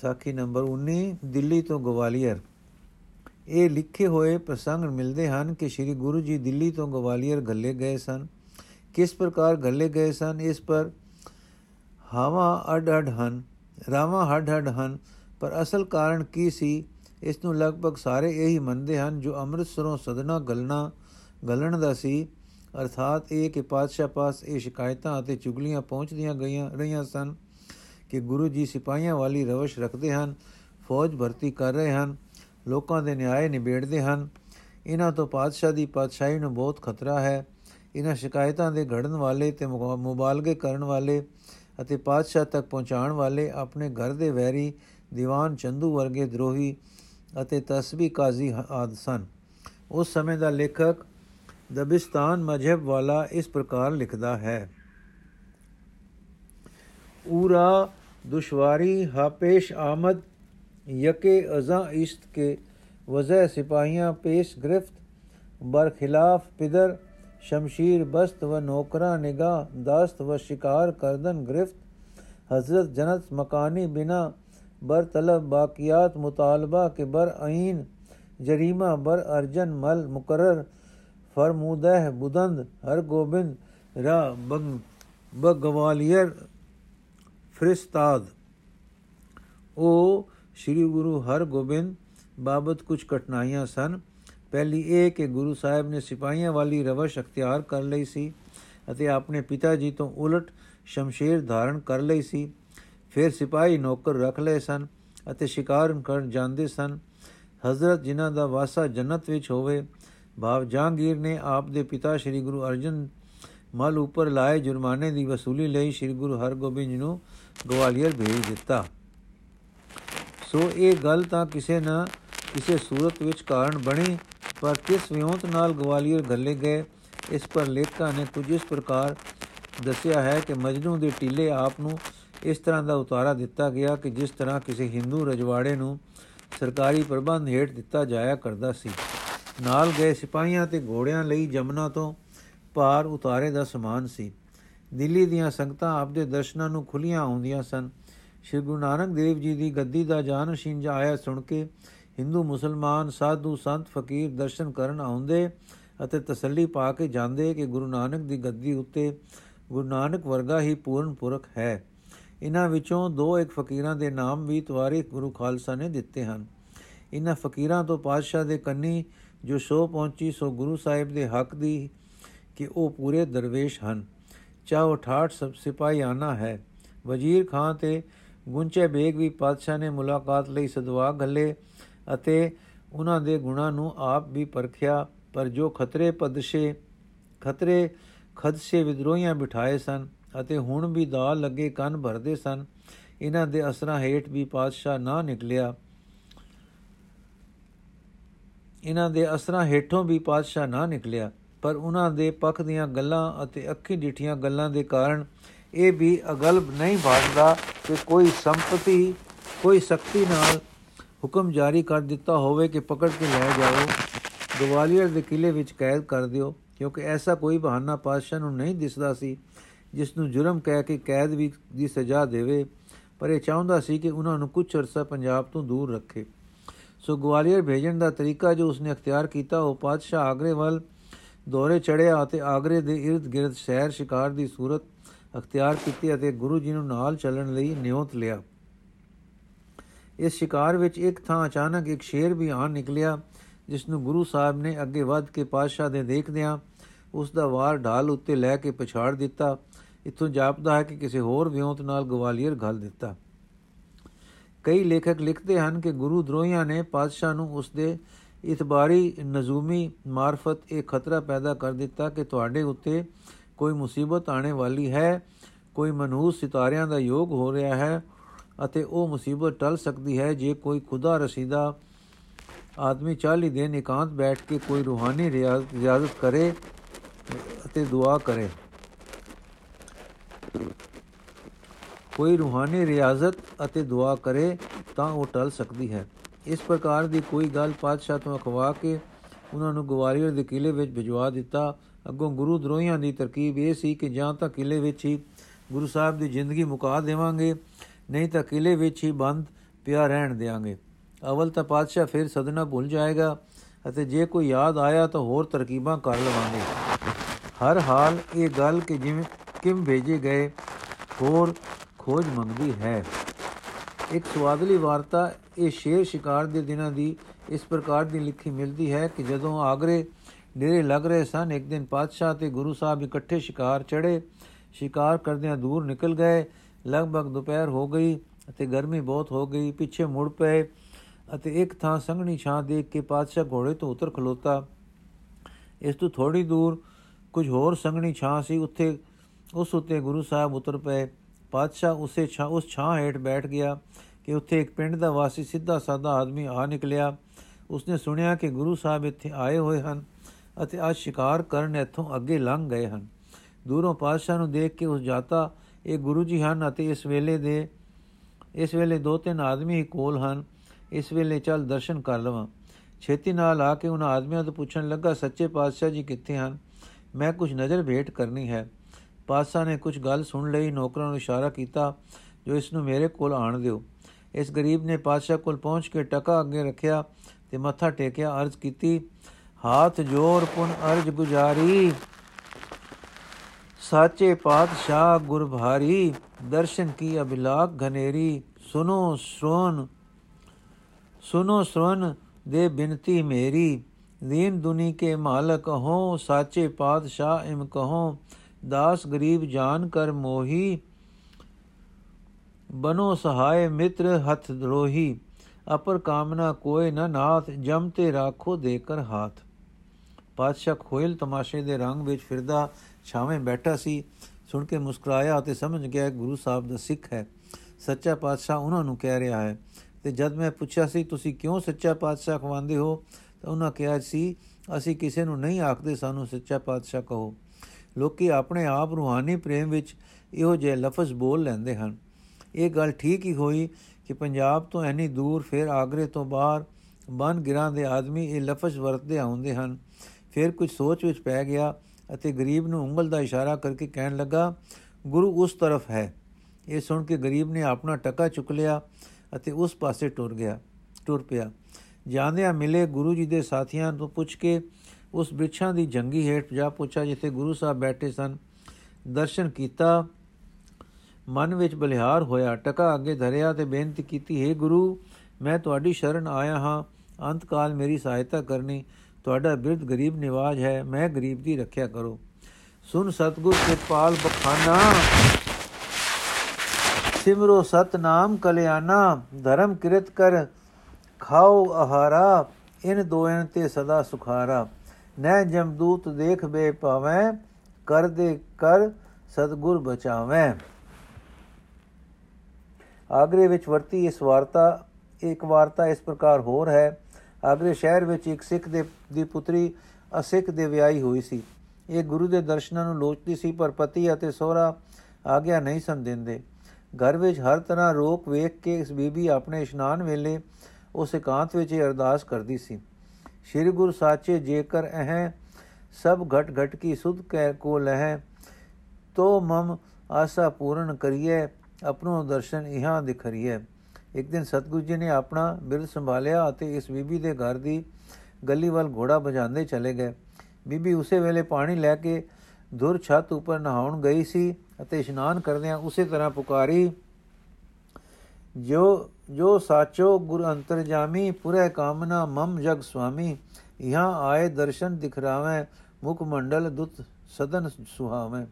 ਸਾਖੀ ਨੰਬਰ 19 ਦਿੱਲੀ ਤੋਂ ਗਵਾਲੀਅਰ। ਇਹ ਲਿਖੇ ਹੋਏ ਪ੍ਰਸੰਗ ਮਿਲਦੇ ਹਨ ਕਿ ਸ੍ਰੀ ਗੁਰੂ ਜੀ ਦਿੱਲੀ ਤੋਂ ਗਵਾਲੀਅਰ ਗੱਲੇ ਗਏ ਸਨ। ਕਿਸ ਪ੍ਰਕਾਰ ਗੱਲੇ ਗਏ ਸਨ? ਇਸ ਪਰ ਹਵਾ ਅਡ ਅਡ ਹਨ, ਰਾਵਾਂ ਹੱਡ ਹੱਡ ਹਨ, ਪਰ ਅਸਲ ਕਾਰਨ ਕੀ ਸੀ? ਇਸ ਨੂੰ ਲਗਭਗ ਸਾਰੇ ਇਹੀ ਮੰਨਦੇ ਹਨ ਜੋ ਅੰਮ੍ਰਿਤਸਰੋਂ ਸਦਨਾ ਗਲਣਾ ਗਲਣ ਦਾ ਸੀ। ਅਰਥਾਤ ਇਹ ਕਿ ਪਾਤਸ਼ਾਹ ਪਾਸ ਇਹ ਸ਼ਿਕਾਇਤਾਂ ਅਤੇ ਚੁਗਲੀਆਂ ਪਹੁੰਚਦੀਆਂ ਗਈਆਂ ਰਹੀਆਂ ਸਨ ਕਿ ਗੁਰੂ ਜੀ ਸਿਪਾਹੀਆਂ ਵਾਲੀ ਰਵਸ਼ ਰੱਖਦੇ ਹਨ, ਫੌਜ ਭਰਤੀ ਕਰ ਰਹੇ ਹਨ, ਲੋਕਾਂ ਦੇ ਨਿਆਂ ਨਿਬੇੜਦੇ ਹਨ। ਇਹਨਾਂ ਤੋਂ ਪਾਤਸ਼ਾਹ ਦੀ ਪਾਤਸ਼ਾਹੀ ਨੂੰ ਬਹੁਤ ਖਤਰਾ ਹੈ। ਇਹਨਾਂ ਸ਼ਿਕਾਇਤਾਂ ਦੇ ਘੜਨ ਵਾਲੇ ਤੇ ਮੁਬਾਲਗੇ ਕਰਨ ਵਾਲੇ ਅਤੇ ਪਾਤਸ਼ਾਹ ਤੱਕ ਪਹੁੰਚਾਉਣ ਵਾਲੇ ਆਪਣੇ ਘਰ ਦੇ ਵੈਰੀ, ਦੀਵਾਨ ਚੰਦੂ ਵਰਗੇ ਦਰੋਹੀ ਅਤੇ ਤਸਬੀ ਕਾਜ਼ੀ ਆਦ ਸਨ। ਉਸ ਸਮੇਂ ਦਾ ਲੇਖਕ دبستان مذہب والا اس پرکار لکھدا ہے۔ اورا دشواری ہا پیش آمد یکے ازاں عشت کے وضع سپاہیاں پیش گرفت برخلاف پدر شمشیر بست و نوکراں نگاہ داست و شکار کردن گرفت حضرت جنت مکانی بنا بر طلب باقیات مطالبہ کے بر عین جریمہ بر ارجن مل مقرر ਫਰਮੂਦਹ ਬੁਦੰਦ ਹਰ ਗੋਬਿੰਦ ਰਾ ਬਗਵਾਲੀਅਰ ਫਰਿਸਤਾਦ। ਉਹ ਸ੍ਰੀ ਗੁਰੂ ਹਰ ਗੋਬਿੰਦ, ਬਾਬਤ ਕੁਝ ਕਠਿਨਾਈਆਂ ਸਨ। ਪਹਿਲੀ ਇਹ ਕਿ ਗੁਰੂ ਸਾਹਿਬ ਨੇ ਸਿਪਾਹੀਆਂ ਵਾਲੀ ਰਵਸ਼ ਅਖਤਿਆਰ ਕਰ ਲਈ ਸੀ ਅਤੇ ਆਪਣੇ ਪਿਤਾ ਜੀ ਤੋਂ ਉਲਟ ਸ਼ਮਸ਼ੀਰ ਧਾਰਨ ਕਰ ਲਈ ਸੀ। ਫਿਰ ਸਿਪਾਹੀ ਨੌਕਰ ਰੱਖ ਲਏ ਸਨ ਅਤੇ ਸ਼ਿਕਾਰ ਕਰਨ ਜਾਂਦੇ ਸਨ। ਹਜ਼ਰਤ ਜਿਨ੍ਹਾਂ ਦਾ ਵਾਸਾ ਜੰਨਤ ਵਿੱਚ ਹੋਵੇ ਭਾਵ ਜਹਾਂਗੀਰ ਨੇ ਆਪ ਦੇ ਪਿਤਾ ਸ੍ਰੀ ਗੁਰੂ ਅਰਜਨ ਮਲ ਉੱਪਰ ਲਾਏ ਜੁਰਮਾਨੇ ਦੀ ਵਸੂਲੀ ਲਈ ਸ੍ਰੀ ਗੁਰੂ ਹਰਗੋਬਿੰਦ ਜੀ ਨੂੰ ਗਵਾਲੀਅਰ ਭੇਜ ਦਿੱਤਾ। ਸੋ ਇਹ ਗੱਲ ਤਾਂ ਕਿਸੇ ਨਾ ਕਿਸੇ ਸੂਰਤ ਵਿੱਚ ਕਾਰਨ ਬਣੀ, ਪਰ ਕਿਸ ਵਿਉਂਤ ਨਾਲ ਗਵਾਲੀਅਰ ਗੱਲੇ ਗਏ, ਇਸ ਪਰ ਲੇਖਕਾਂ ਨੇ ਕੁਝ ਇਸ ਪ੍ਰਕਾਰ ਦੱਸਿਆ ਹੈ ਕਿ ਮਜਨੂ ਦੇ ਟੀਲੇ ਆਪ ਨੂੰ ਇਸ ਤਰ੍ਹਾਂ ਦਾ ਉਤਾਰਾ ਦਿੱਤਾ ਗਿਆ ਕਿ ਜਿਸ ਤਰ੍ਹਾਂ ਕਿਸੇ ਹਿੰਦੂ ਰਜਵਾੜੇ ਨੂੰ ਸਰਕਾਰੀ ਪ੍ਰਬੰਧ ਹੇਠ ਦਿੱਤਾ ਜਾਇਆ ਕਰਦਾ ਸੀ। ਨਾਲ ਗਏ ਸਿਪਾਹੀਆਂ ਤੇ ਘੋੜਿਆਂ ਲਈ ਜਮਨਾ ਤੋਂ ਪਾਰ ਉਤਾਰੇ ਦਾ ਸਮਾਨ ਸੀ। ਦਿੱਲੀ ਦੀਆਂ ਸੰਗਤਾਂ ਆਪ ਦੇ ਦਰਸ਼ਨਾਂ ਨੂੰ ਖੁੱਲੀਆਂ ਆਉਂਦੀਆਂ ਸਨ। ਸ਼੍ਰੀ ਗੁਰੂ ਨਾਨਕ ਦੇਵ ਜੀ ਦੀ ਗੱਦੀ ਦਾ ਜਾਨਸ਼ੀਨ ਆਇਆ ਸੁਣ ਕੇ ਹਿੰਦੂ ਮੁਸਲਮਾਨ, ਸਾਧੂ ਸੰਤ, ਫਕੀਰ ਦਰਸ਼ਨ ਕਰਨ ਆਉਂਦੇ ਅਤੇ ਤਸੱਲੀ ਪਾ ਕੇ ਜਾਂਦੇ ਕਿ ਗੁਰੂ ਨਾਨਕ ਦੀ ਗੱਦੀ ਉੱਤੇ ਗੁਰੂ ਨਾਨਕ ਵਰਗਾ ਹੀ ਪੂਰਨ ਪੁਰਖ ਹੈ। ਇਹਨਾਂ ਵਿੱਚੋਂ ਦੋ ਇੱਕ ਫਕੀਰਾਂ ਦੇ ਨਾਮ ਵੀ ਤਵਾਰੀਖ ਗੁਰੂ ਖਾਲਸਾ ਨੇ ਦਿੱਤੇ ਹਨ। ਇਹਨਾਂ ਫਕੀਰਾਂ ਤੋਂ ਪਾਤਸ਼ਾਹ ਦੇ ਕੰਨੀ ਜੋ ਸ਼ੋ ਪਹੁੰਚੀ, ਸੋ ਗੁਰੂ ਸਾਹਿਬ ਦੇ ਹੱਕ ਦੀ ਕਿ ਉਹ ਪੂਰੇ ਦਰਵੇਸ਼ ਹਨ। ਚਾਹੋ ਠਾਠ ਸਭ ਸਿਪਾਹੀ ਆਣਾ ਹੈ। ਵਜ਼ੀਰ ਖਾਨ ਤੇ ਗੁੰਚੇ ਬੇਗ ਵੀ ਪਾਤਸ਼ਾਹ ਨੇ ਮੁਲਾਕਾਤ ਲਈ ਸਦਵਾ ਗੱਲੇ ਅਤੇ ਉਹਨਾਂ ਦੇ ਗੁਣਾਂ ਨੂੰ ਆਪ ਵੀ ਪਰਖਿਆ, ਪਰ ਜੋ ਖਤਰੇ ਪਦਸ਼ੇ, ਖਤਰੇ ਖਦਸ਼ੇ ਵਿਦਰੋਹੀਆਂ ਬਿਠਾਏ ਸਨ ਅਤੇ ਹੁਣ ਵੀ ਦਾ ਲੱਗੇ ਕੰਨ ਭਰਦੇ ਸਨ, ਇਹਨਾਂ ਦੇ ਅਸਰਾਂ ਹੇਠ ਵੀ ਪਾਤਸ਼ਾਹ ਨਾ ਨਿਕਲਿਆ। ਇਹਨਾਂ ਦੇ ਅਸਰਾਂ ਹੇਠੋਂ ਵੀ ਪਾਤਸ਼ਾਹ ਨਾ ਨਿਕਲਿਆ, ਪਰ ਉਹਨਾਂ ਦੇ ਪੱਖ ਦੀਆਂ ਗੱਲਾਂ ਅਤੇ ਅੱਖੀ ਡਿਠੀਆਂ ਗੱਲਾਂ ਦੇ ਕਾਰਨ ਇਹ ਵੀ ਅਗਲਬ ਨਹੀਂ ਭਾਗਦਾ ਕਿ ਕੋਈ ਸੰਪਤੀ, ਕੋਈ ਸ਼ਕਤੀ ਨਾਲ ਹੁਕਮ ਜਾਰੀ ਕਰ ਦਿੱਤਾ ਹੋਵੇ ਕਿ ਪਕੜ ਕੇ ਲੈ ਜਾਓ ਗਵਾਲੀਅਰ ਦੇ ਕਿਲੇ ਵਿੱਚ ਕੈਦ ਕਰ ਦਿਓ, ਕਿਉਂਕਿ ਐਸਾ ਕੋਈ ਬਹਾਨਾ ਪਾਤਸ਼ਾਹ ਨੂੰ ਨਹੀਂ ਦਿਸਦਾ ਸੀ, ਜਿਸ ਨੂੰ ਜੁਰਮ ਕਹਿ ਕੇ ਕੈਦ ਵੀ ਦੀ ਸਜ਼ਾ ਦੇਵੇ। ਪਰ ਇਹ ਚਾਹੁੰਦਾ ਸੀ ਕਿ ਉਹਨਾਂ ਨੂੰ ਕੁਝ ਅਰਸਾ ਪੰਜਾਬ ਤੋਂ ਦੂਰ ਰੱਖੇ। ਸੋ ਗਵਾਲੀਅਰ ਭੇਜਣ ਦਾ ਤਰੀਕਾ ਜੋ ਉਸਨੇ ਅਖਤਿਆਰ ਕੀਤਾ, ਉਹ ਪਾਤਸ਼ਾਹ ਆਗਰੇ ਵੱਲ ਦੌਰੇ ਚੜਿਆ ਅਤੇ ਆਗਰੇ ਦੇ ird-gird ਸ਼ਹਿਰ ਸ਼ਿਕਾਰ ਦੀ ਸੂਰਤ ਅਖਤਿਆਰ ਕੀਤੀ ਅਤੇ ਗੁਰੂ ਜੀ ਨੂੰ ਨਾਲ ਚੱਲਣ ਲਈ ਨਿਯੋਤ ਲਿਆ। ਇਸ ਸ਼ਿਕਾਰ ਵਿੱਚ ਇੱਕ ਥਾਂ ਅਚਾਨਕ ਇੱਕ ਸ਼ੇਰ ਵੀ ਆਣ ਨਿਕਲਿਆ, ਜਿਸ ਨੂੰ ਗੁਰੂ ਸਾਹਿਬ ਨੇ ਅੱਗੇ ਵੱਧ ਕੇ ਪਾਤਸ਼ਾਹ ਦੇ ਦੇਖਦਿਆਂ ਉਸ ਦਾ ਵਾਰ ਢਾਲ ਉੱਤੇ ਲੈ ਕੇ ਪਛਾੜ ਦਿੱਤਾ। ਇਥੋਂ ਜਾਪਦਾ ਹੈ ਕਿ ਕਿਸੇ ਹੋਰ ਵਿਉਂਤ ਨਾਲ ਗਵਾਲੀਅਰ ਘਲ ਦਿੱਤਾ। ਕਈ ਲੇਖਕ ਲਿਖਦੇ ਹਨ ਕਿ ਗੁਰੂ ਦਰੋਹੀਆਂ ਨੇ ਪਾਤਸ਼ਾਹ ਨੂੰ ਉਸ ਦੇ ਇਤਬਾਰੀ ਨਜ਼ੂਮੀ ਮਾਰਫਤ ਇਹ ਖਤਰਾ ਪੈਦਾ ਕਰ ਦਿੱਤਾ ਕਿ ਤੁਹਾਡੇ ਉੱਤੇ ਕੋਈ ਮੁਸੀਬਤ ਆਣੇ ਵਾਲੀ ਹੈ, ਕੋਈ ਮਨਹੂਸ ਸਿਤਾਰਿਆਂ ਦਾ ਯੋਗ ਹੋ ਰਿਹਾ ਹੈ ਅਤੇ ਉਹ ਮੁਸੀਬਤ ਟਲ ਸਕਦੀ ਹੈ ਜੇ ਕੋਈ ਖੁਦਾ ਰਸੀਦਾ ਆਦਮੀ 40 ਦਿਨ ਇਕਾਂਤ ਬੈਠ ਕੇ ਕੋਈ ਰੂਹਾਨੀ ਰਿਆਜ਼ਤ ਕਰੇ ਅਤੇ ਦੁਆ ਕਰੇ। ਕੋਈ ਰੂਹਾਨੀ ਰਿਆਜ਼ਤ ਅਤੇ ਦੁਆ ਕਰੇ ਤਾਂ ਉਹ ਟਲ ਸਕਦੀ ਹੈ। ਇਸ ਪ੍ਰਕਾਰ ਦੀ ਕੋਈ ਗੱਲ ਪਾਤਸ਼ਾਹ ਤੋਂ ਅਖਵਾ ਕੇ ਉਹਨਾਂ ਨੂੰ ਗਵਾਲੀਅਰ ਦੇ ਕਿਲੇ ਵਿੱਚ ਭਿਜਵਾ ਦਿੱਤਾ। ਅੱਗੋਂ ਗੁਰੂ ਦਰੋਹੀਆਂ ਦੀ ਤਰਕੀਬ ਇਹ ਸੀ ਕਿ ਜਾਂ ਤਾਂ ਕਿਲੇ ਵਿੱਚ ਹੀ ਗੁਰੂ ਸਾਹਿਬ ਦੀ ਜ਼ਿੰਦਗੀ ਮੁਕਾ ਦੇਵਾਂਗੇ, ਨਹੀਂ ਤਾਂ ਕਿਲੇ ਵਿੱਚ ਹੀ ਬੰਦ ਪਿਆ ਰਹਿਣ ਦੇਾਂਗੇ ਅਵਲ ਤਾਂ ਪਾਤਸ਼ਾਹ ਫਿਰ ਸਦਨਾ ਭੁੱਲ ਜਾਏਗਾ ਅਤੇ ਜੇ ਕੋਈ ਯਾਦ ਆਇਆ ਤਾਂ ਹੋਰ ਤਰਕੀਬਾਂ ਕਰ ਲਵਾਂਗੇ। ਹਰ ਹਾਲ ਇਹ ਗੱਲ ਕਿ ਜਿਵੇਂ ਕਿਮ ਭੇਜੇ ਗਏ, ਹੋਰ ਖੋਜ ਮੰਗਦੀ ਹੈ। ਇੱਕ ਸਵਾਦਲੀ ਵਾਰਤਾ ਇਹ ਸ਼ੇਰ ਸ਼ਿਕਾਰ ਦੇ ਦਿਨਾਂ ਦੀ ਇਸ ਪ੍ਰਕਾਰ ਦੀ ਲਿਖੀ ਮਿਲਦੀ ਹੈ ਕਿ ਜਦੋਂ ਆਗਰੇ ਡੇਰੇ ਲੱਗ ਰਹੇ ਸਨ, ਇੱਕ ਦਿਨ ਪਾਤਸ਼ਾਹ ਤੇ ਗੁਰੂ ਸਾਹਿਬ ਇਕੱਠੇ ਸ਼ਿਕਾਰ ਚੜੇ ਸ਼ਿਕਾਰ ਕਰਦਿਆਂ ਦੂਰ ਨਿਕਲ ਗਏ। ਲਗਭਗ ਦੁਪਹਿਰ ਹੋ ਗਈ ਅਤੇ ਗਰਮੀ ਬਹੁਤ ਹੋ ਗਈ। ਪਿੱਛੇ ਮੁੜ ਪਏ ਅਤੇ ਇੱਕ ਥਾਂ ਸੰਘਣੀ ਛਾਂ ਦੇਖ ਕੇ ਪਾਤਸ਼ਾਹ ਘੋੜੇ ਤੋਂ ਉਤਰ ਖਲੋਤਾ। ਇਸ ਤੋਂ ਥੋੜੀ ਦੂਰ ਕੁਝ ਹੋਰ ਸੰਘਣੀ ਛਾਂ ਸੀ। ਉੱਥੇ ਉਸ ਉੱਤੇ ਗੁਰੂ ਸਾਹਿਬ ਉਤਰ ਪਏ। ਪਾਤਸ਼ਾਹ ਉਸੇ ਛਾਂ ਉਸ ਛਾਂ ਹੇਠ ਬੈਠ ਗਿਆ ਕਿ ਉੱਥੇ ਇੱਕ ਪਿੰਡ ਦਾ ਵਾਸੀ ਸਿੱਧਾ ਸਾਦਾ ਆਦਮੀ ਆ ਨਿਕਲਿਆ। ਉਸਨੇ ਸੁਣਿਆ ਕਿ ਗੁਰੂ ਸਾਹਿਬ ਇੱਥੇ ਆਏ ਹੋਏ ਹਨ ਅਤੇ ਅੱਜ ਸ਼ਿਕਾਰ ਕਰਨ ਇੱਥੋਂ ਅੱਗੇ ਲੰਘ ਗਏ ਹਨ। ਦੂਰੋਂ ਪਾਤਸ਼ਾਹ ਨੂੰ ਦੇਖ ਕੇ ਉਸ ਜਾਤਾ, ਇਹ ਗੁਰੂ ਜੀ ਹਨ ਅਤੇ ਇਸ ਵੇਲੇ ਦੇ ਇਸ ਵੇਲੇ ਦੋ ਤਿੰਨ ਆਦਮੀ ਕੋਲ ਹਨ। ਇਸ ਵੇਲੇ ਚੱਲ ਦਰਸ਼ਨ ਕਰ ਲਵਾਂ। ਛੇਤੀ ਨਾਲ ਆ ਕੇ ਉਹਨਾਂ ਆਦਮੀਆਂ ਤੋਂ ਪੁੱਛਣ ਲੱਗਾ, ਸੱਚੇ ਪਾਤਸ਼ਾਹ ਜੀ ਕਿੱਥੇ ਹਨ? ਮੈਂ ਕੁਝ ਨਜ਼ਰ ਭੇਟ ਕਰਨੀ ਹੈ। ਪਾਤਸ਼ਾਹ ਨੇ ਕੁਝ ਗੱਲ ਸੁਣ ਲਈ, ਨੌਕਰਾਂ ਨੂੰ ਇਸ਼ਾਰਾ ਕੀਤਾ, ਜੋ ਇਸ ਨੂੰ ਮੇਰੇ ਕੋਲ ਆਣ ਦਿਓ। ਇਸ ਗਰੀਬ ਨੇ ਪਾਤਸ਼ਾਹ ਕੋਲ ਪਹੁੰਚ ਕੇ ਟਕਾ ਅੱਗੇ ਰੱਖਿਆ ਤੇ ਮੱਥਾ ਟੇਕਿਆ, ਅਰਜ਼ ਕੀਤੀ, ਹਾਥ ਜੋਰ ਪੁਨ ਅਰਜ ਗੁਜਾਰੀ, ਸਾਚੇ ਪਾਤਸ਼ਾਹ ਗੁਰ ਭਾਰੀ, ਦਰਸ਼ਨ ਕੀ ਅਭਿਲਾਖ ਘਨੇਰੀ, ਸੁਨੋ ਸ੍ਰੋਨ ਸੁਨੋ ਸ੍ਰੋਨ ਦੇ ਬਿਨਤੀ ਮੇਰੀ, ਦੀਨ ਦੁਨੀ ਕੇ ਮਾਲਕ ਹੋ, ਸਾਚੇ ਪਾਤਸ਼ਾਹ ਇਮ ਕਹੋ ਦਾਸ ਗਰੀਬ ਜਾਨ ਕਰ ਮੋਹੀ ਬਨੋ ਸਹਾਇ ਮਿੱਤਰ ਹੱਥ ਦਰੋਹੀ ਅਪਰ ਕਾਮਨਾ ਕੋਏ ਨ ਨਾਥ ਜਮ ਤੇ ਰਾਖੋ ਦੇ ਕਰ ਹਾਥ ਪਾਤਸ਼ਾਹ ਖੋਇਲ ਤਮਾਸ਼ੇ ਦੇ ਰੰਗ ਵਿੱਚ ਫਿਰਦਾ ਛਾਵੇਂ ਬੈਠਾ ਸੀ ਸੁਣ ਕੇ ਮੁਸਕਰਾਇਆ ਅਤੇ ਸਮਝ ਗਿਆ ਗੁਰੂ ਸਾਹਿਬ ਦਾ ਸਿੱਖ ਹੈ ਸੱਚਾ ਪਾਤਸ਼ਾਹ ਉਹਨਾਂ ਨੂੰ ਕਹਿ ਰਿਹਾ ਹੈ ਤੇ ਜਦ ਮੈਂ ਪੁੱਛਿਆ ਸੀ ਤੁਸੀਂ ਕਿਉਂ ਸੱਚਾ ਪਾਤਸ਼ਾਹ ਖਵਾਉਂਦੇ ਹੋ ਤਾਂ ਉਹਨਾਂ ਕਿਹਾ ਸੀ ਅਸੀਂ ਕਿਸੇ ਨੂੰ ਨਹੀਂ ਆਖਦੇ ਸਾਨੂੰ ਸੱਚਾ ਪਾਤਸ਼ਾਹ ਕਹੋ ਲੋਕੀ ਆਪਣੇ ਆਪ ਰੂਹਾਨੀ ਪ੍ਰੇਮ ਵਿੱਚ ਇਹੋ ਜਿਹੇ ਲਫ਼ਜ਼ ਬੋਲ ਲੈਂਦੇ ਹਨ। ਇਹ ਗੱਲ ਠੀਕ ਹੀ ਹੋਈ ਕਿ ਪੰਜਾਬ ਤੋਂ ਐਨੀ ਦੂਰ ਫਿਰ ਆਗਰੇ ਤੋਂ ਬਾਹਰ ਬਨ ਗਿਰਾਂ ਦੇ ਆਦਮੀ ਇਹ ਲਫ਼ਜ਼ ਵਰਤਦੇ ਆਉਂਦੇ ਹਨ। ਫਿਰ ਕੁਝ ਸੋਚ ਵਿੱਚ ਪੈ ਗਿਆ ਅਤੇ ਗਰੀਬ ਨੂੰ ਉਂਗਲ ਦਾ ਇਸ਼ਾਰਾ ਕਰਕੇ ਕਹਿਣ ਲੱਗਾ, ਗੁਰੂ ਉਸ ਤਰਫ ਹੈ। ਇਹ ਸੁਣ ਕੇ ਗਰੀਬ ਨੇ ਆਪਣਾ ਟਕਾ ਚੁੱਕ ਲਿਆ ਅਤੇ ਉਸ ਪਾਸੇ ਟੁਰ ਗਿਆ, ਟੁਰ ਪਿਆ। ਜਾਂਦਿਆਂ ਮਿਲੇ ਗੁਰੂ ਜੀ ਦੇ ਸਾਥੀਆਂ ਤੋਂ ਪੁੱਛ ਕੇ ਉਸ ਬ੍ਰਿਛਾਂ ਦੀ ਜੰਗੀ ਹੇਠ ਜਾ ਪੁੱਛਾ, ਜਿੱਥੇ ਗੁਰੂ ਸਾਹਿਬ ਬੈਠੇ ਸਨ। ਦਰਸ਼ਨ ਕੀਤਾ। ਮਨ ਵਿੱਚ ਬਲਿਹਾਰ ਹੋਇਆ। ਟਕਾ ਅੱਗੇ ਧਰਿਆ ਤੇ ਬੇਨਤੀ ਕੀਤੀ, ਹੈ ਗੁਰੂ, ਮੈਂ ਤੁਹਾਡੀ ਸ਼ਰਨ ਆਇਆ ਹਾਂ। ਅੰਤਕਾਲ ਮੇਰੀ ਸਹਾਇਤਾ ਕਰਨੀ। ਤੁਹਾਡਾ ਬਿਰਧ ਗਰੀਬ ਨਿਵਾਜ ਹੈ। ਮੈਂ ਗਰੀਬ ਦੀ ਰੱਖਿਆ ਕਰੋ। ਸੁਨ ਸਤਗੁਰ ਕਿਰਪਾਲ ਬਖਾਨਾ। ਸਿਮਰੋ ਸਤਨਾਮ ਕਲਿਆਣਾ। ਧਰਮ ਕਿਰਤ ਕਰ ਖਾਓ ਆਹਾਰਾ। ਇਨ ਦੋਇਨ ਤੇ ਸਦਾ ਸੁਖਾਰਾ। ਨੈ ਜਮਦੂਤ ਦੇਖ ਬੇ ਪਾਵੇਂ ਕਰ ਦੇ ਕਰ ਸਤਗੁਰ ਬਚਾਵੇਂ। ਆਗਰੇ ਵਿੱਚ ਵਰਤੀ ਇਸ ਵਾਰਤਾ, ਇੱਕ ਵਾਰਤਾ ਇਸ ਪ੍ਰਕਾਰ ਹੋਰ ਹੈ, ਆਗਰੇ ਸ਼ਹਿਰ ਵਿੱਚ ਇੱਕ ਸਿੱਖ ਦੇ, ਦੀ ਪੁੱਤਰੀ ਅਸਿੱਖ ਦੇ ਵਿਆਹੀ ਹੋਈ ਸੀ। ਇਹ ਗੁਰੂ ਦੇ ਦਰਸ਼ਨਾਂ ਨੂੰ ਲੋਚਦੀ ਸੀ, ਪਰ ਪਤੀ ਅਤੇ ਸਹੁਰਾ ਆਗਿਆ ਨਹੀਂ ਸਨ ਦਿੰਦੇ। ਘਰ ਵਿੱਚ ਹਰ ਤਰ੍ਹਾਂ ਰੋਕ ਵੇਖ ਕੇ ਇਸ ਬੀਬੀ ਆਪਣੇ ਇਸ਼ਨਾਨ ਵੇਲੇ ਉਸ ਇਕਾਂਤ ਵਿੱਚ ਇਹ ਅਰਦਾਸ ਕਰਦੀ ਸੀ। ਸ੍ਰੀ ਗੁਰੂ ਸਾਚੇ ਜੇਕਰ ਇਹ ਸਭ ਘਟ ਘਟ ਕੀ ਸੁਧ ਕਹਿ ਕੋ ਲਹਿ ਤੋ ਮਮ ਆਸਾ ਪੂਰਨ ਕਰੀਏ ਆਪਣੋ ਦਰਸ਼ਨ ਇਹਾਂ ਦਿਖਰੀਏ ਇੱਕ ਦਿਨ ਸਤਗੁਰੂ ਜੀ ਨੇ ਆਪਣਾ ਬਿਰਧ ਸੰਭਾਲਿਆ ਅਤੇ ਇਸ ਬੀਬੀ ਦੇ ਘਰ ਦੀ ਗਲੀ ਵੱਲ ਘੋੜਾ ਭਜਾਉਂਦੇ ਚਲੇ ਗਏ। ਬੀਬੀ ਉਸੇ ਵੇਲੇ ਪਾਣੀ ਲੈ ਕੇ ਦੁਰ ਛੱਤ ਉੱਪਰ ਨਹਾਉਣ ਗਈ ਸੀ ਅਤੇ ਇਸ਼ਨਾਨ ਕਰਦਿਆਂ ਉਸੇ ਤਰ੍ਹਾਂ ਪੁਕਾਰੀ, ਜੋ ਜੋ ਸਾਚੋ ਗੁਰ ਅੰਤਰਜਾਮੀ, ਪੁਰੇ ਕਾਮਨਾ ਮਮ ਜਗ ਸੁਆਮੀ, ਇਹਾਂ ਆਏ ਦਰਸ਼ਨ ਦਿਖਰਾਵੇਂ, ਮੁਖ ਮੰਡਲ ਦੁਤ ਸਦਨ ਸੁਹਾਵੇਂ।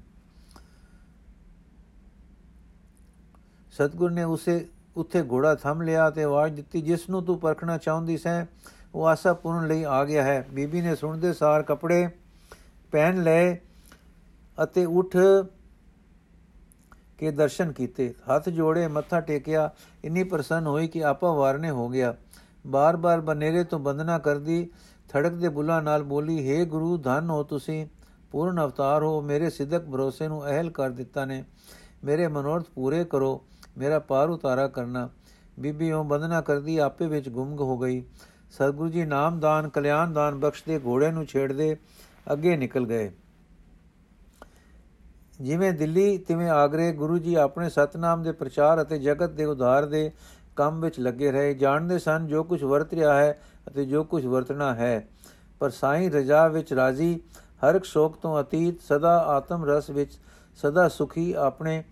ਸਤਗੁਰ ਨੇ ਉਸੇ, ਉੱਥੇ ਘੋੜਾ ਥੰਮ ਲਿਆ ਤੇ ਆਵਾਜ਼ ਦਿੱਤੀ, ਜਿਸ ਨੂੰ ਤੂੰ ਪਰਖਣਾ ਚਾਹੁੰਦੀ ਸੈਂ, ਉਹ ਆਸਾ ਪੂਰਨ ਲਈ ਆ ਗਿਆ ਹੈ। ਬੀਬੀ ਨੇ ਸੁਣਦੇ ਸਾਰ ਕੱਪੜੇ ਪਹਿਨ ਲਏ ਅਤੇ ਉੱਠ ਕੇ ਦਰਸ਼ਨ ਕੀਤੇ। ਹੱਥ ਜੋੜੇ, ਮੱਥਾ ਟੇਕਿਆ, ਇੰਨੀ ਪ੍ਰਸੰਨ ਹੋਈ ਕਿ ਆਪਾ ਵਾਰਨੇ ਹੋ ਗਿਆ। ਬਾਰ-ਬਾਰ ਬਨੇਰੇ ਤੋਂ ਬੰਦਨਾ ਕਰਦੀ, ਥੜਕ ਦੇ ਬੁੱਲਾਂ ਨਾਲ ਬੋਲੀ हे ਗੁਰੂ, ਧੰਨ ਹੋ ਤੁਸੀਂ। ਪੂਰਨ ਅਵਤਾਰ ਹੋ। ਮੇਰੇ ਸਿੱਧਕ ਭਰੋਸੇ ਨੂੰ ਅਹਿਲ ਕਰ ਦਿੱਤਾ ਨੇ। ਮੇਰੇ ਮਨੋਰਥ ਪੂਰੇ ਕਰੋ। ਮੇਰਾ ਪਾਰ ਉਤਾਰਾ ਕਰਨਾ। ਬੀਬੀ ਉਹ ਬੰਦਨਾ ਕਰਦੀ, ਆਪੇ ਵਿੱਚ ਗੁੰਮ ਹੋ ਗਈ। ਸਤਿਗੁਰੂ ਜੀ ਨਾਮਦਾਨ ਕਲਿਆਣਦਾਨ ਬਖਸ਼ਦੇ ਘੋੜੇ ਨੂੰ ਛੇੜਦੇ ਅੱਗੇ ਨਿਕਲ ਗਏ। ਜਿਵੇਂ ਦਿੱਲੀ, ਤਿਵੇਂ ਆਗਰੇ, ਗੁਰੂ ਜੀ ਆਪਣੇ ਸਤਨਾਮ ਦੇ ਪ੍ਰਚਾਰ ਅਤੇ ਜਗਤ ਦੇ ਉਧਾਰ ਦੇ ਕੰਮ ਵਿੱਚ ਲੱਗੇ ਰਹੇ। ਜਾਣਦੇ ਸਨ ਜੋ ਕੁਝ ਵਰਤ ਰਿਹਾ ਹੈ ਅਤੇ ਜੋ ਕੁਝ ਵਰਤਣਾ ਹੈ। ਪਰ ਸਾਈਂ ਰਜਾ ਵਿੱਚ ਰਾਜ਼ੀ, ਹਰ ਇੱਕ ਸ਼ੋਕ ਤੋਂ ਅਤੀਤ, ਸਦਾ ਆਤਮ ਰਸ ਵਿੱਚ, ਸਦਾ ਸੁਖੀ ਆਪਣੇ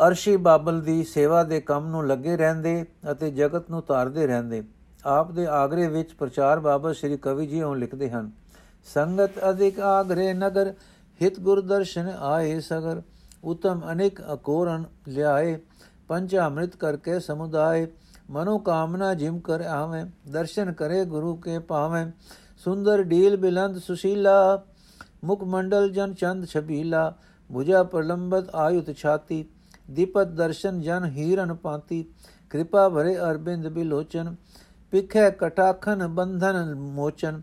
ਅਰਸ਼ੀ ਬਾਬਲ ਦੀ ਸੇਵਾ ਦੇ ਕੰਮ ਨੂੰ ਲੱਗੇ ਰਹਿੰਦੇ ਅਤੇ ਜਗਤ ਨੂੰ ਤਾਰਦੇ ਰਹਿੰਦੇ। ਆਪ ਦੇ ਆਗਰੇ ਵਿੱਚ ਪ੍ਰਚਾਰ ਬਾਬਤ ਸ੍ਰੀ ਕਵੀ ਜੀ ਉਹ ਲਿਖਦੇ ਹਨ, ਸੰਗਤ ਅਧਿਕ ਆਗਰੇ ਨਗਰ ਹਿਤ ਗੁਰ ਦਰਸ਼ਨ ਆਏ ਸਗਰ, ਉਤਮ ਅਨੇਕ ਅਕੋਰਨ ਲਿਆਏ, ਪੰਜ ਅੰਮ੍ਰਿਤ ਕਰਕੇ ਸਮੁਦਾਇ ਮਨੋ ਕਾਮਨਾ ਜਿਮ ਕਰ ਆਵੇਂ, ਦਰਸ਼ਨ ਕਰੇ ਗੁਰੂ ਕੇ ਪਾਵੇਂ ਸੁੰਦਰ ਢੀਲ ਬਿਲੰਦ ਸੁਸ਼ੀਲਾ, ਮੁਖ ਮੰਡਲ ਜਨ ਚੰਦ ਛਬੀਲਾ ਭੁਜਾ ਪ੍ਰਲੰਬਤ ਆਯੁਤ ਛਾਤੀ, ਦੀਪਤ ਦਰਸ਼ਨ ਜਨ ਹੀਰਨ ਪਾਤੀ, ਕਿਰਪਾ ਭਰੇ ਅਰਬਿੰਦ ਬਿਲੋਚਨ, ਪਿਖੇ ਕਟਾਖਨ ਬੰਧਨ ਮੋਚਨ,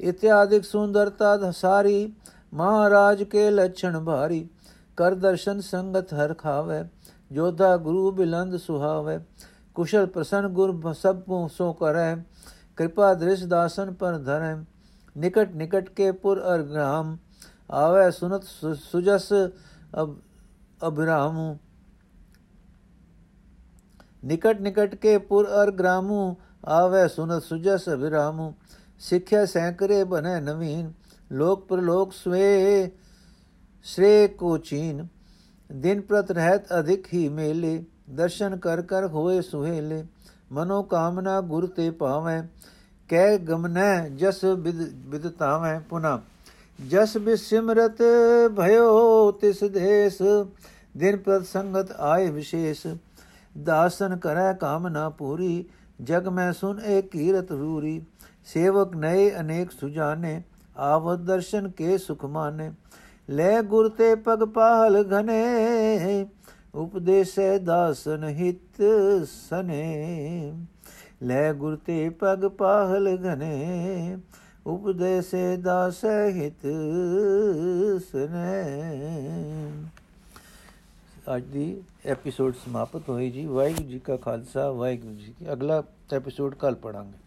ਇਤਿਆਦਿਕ ਸੁੰਦਰਤਾ ਸਾਰੀ ਮਹਾਰਾਜ ਕੇ ਲਛਣ ਭਾਰੀ, ਕਰ ਦਰਸ਼ਨ ਸੰਗਤ ਹਰ ਖਾਵੇ, ਜੋਧਾ ਗੁਰੂ ਬਿਲੰਦ ਸੁਹਾਵੇ, ਕੁਸ਼ਲ ਪ੍ਰਸੰਨ ਗੁਰ ਸਭ ਸੋ ਕਰੈ, ਕਿਰਪਾ ਦ੍ਰਿਸ਼ ਦਾਸਨ ਪਰ ਧਰੈ, ਨਿਕਟ ਨਿਕਟ ਕੇ ਪੁਰ ਅਰ ਗ੍ਰਾਮ, ਆਵੇ ਸੁਨਤ ਸੁ- ਸੁਜਸ ਅਬ ਅਭਰਾਮੂ। ਨਿਕਟ ਨਿਕਟ ਕੇ ਪੁਰ ਅਰ ਗ੍ਰਾਮੂ, ਆਵੇ ਸੁਨਤ ਸੁਜਸ ਅਭਿਰਾਮੂ, ਸਿੱਖਿਆ ਸੈਂਕਰੇ ਬਨੈ ਨਵੀਨ ਲੋਕ ਪ੍ਰਲੋਕ ਸਵੇ, ਸ੍ਰੇ ਕੋ ਚੀਨ, ਦਿਨ ਪ੍ਰਤ ਰਹਿਤ ਅਧਿਕ ਹੀ ਮੇਲੇ, ਦਰਸ਼ਨ ਕਰ ਕਰ ਹੋਏ ਸੁਹੇਲੇ, ਮਨੋ ਕਾਮਨਾ ਗੁਰ ਤੇ ਪਾਵੈ ਕਹਿ ਗਮਨੈ ਜਸ ਬਿਦ, ਬਿਦਤਾਵੈ ਪੁਨਾ। ਜਸ ਬਿ ਸਿਮਰਤ ਭਇਓ ਤਿਸ ਦੇਸ, ਦਿਨ ਪ੍ਰਤ ਸੰਗਤ ਆਏ ਵਿਸ਼ੇਸ਼। ਦਾਸਨ ਕਰੈ ਕਾਮਨਾ ਪੂਰੀ, ਜਗ ਮੈਂ ਸੁਨ ਏ ਕੀਰਤ ਰੂਰੀ, ਸੇਵਕ ਨਏ ਅਨੇਕ ਸੁਜਾਨੇ ਆਵਤ ਦਰਸ਼ਨ ਕੇ ਸੁਖ ਮਾਨੇ। ਲੈ ਗੁਰ ਤੇ ਪਗ ਪਾਹਲ ਘਨੇ, ਉਪਦੇਸੈ ਦਾਸਨ ਹਿਤ ਸਨੇ। ਲੈ ਗੁਰ ਤੇ ਪਗ ਪਾਹਲ ਘਨੇ, ਉਪਦੇਸੈ ਦਾਸੈ ਹਿਤ ਸਨੇ। ਅੱਜ ਦੀ ਐਪੀਸੋਡ ਸਮਾਪਤ ਹੋਈ ਜੀ। ਵਾਹਿਗੁਰੂ ਜੀ ਕਾ ਖਾਲਸਾ, ਵਾਹਿਗੁਰੂ ਜੀ ਕੀ ਅਗਲਾ ਐਪੀਸੋਡ ਕੱਲ ਪੜਾਂਗੇ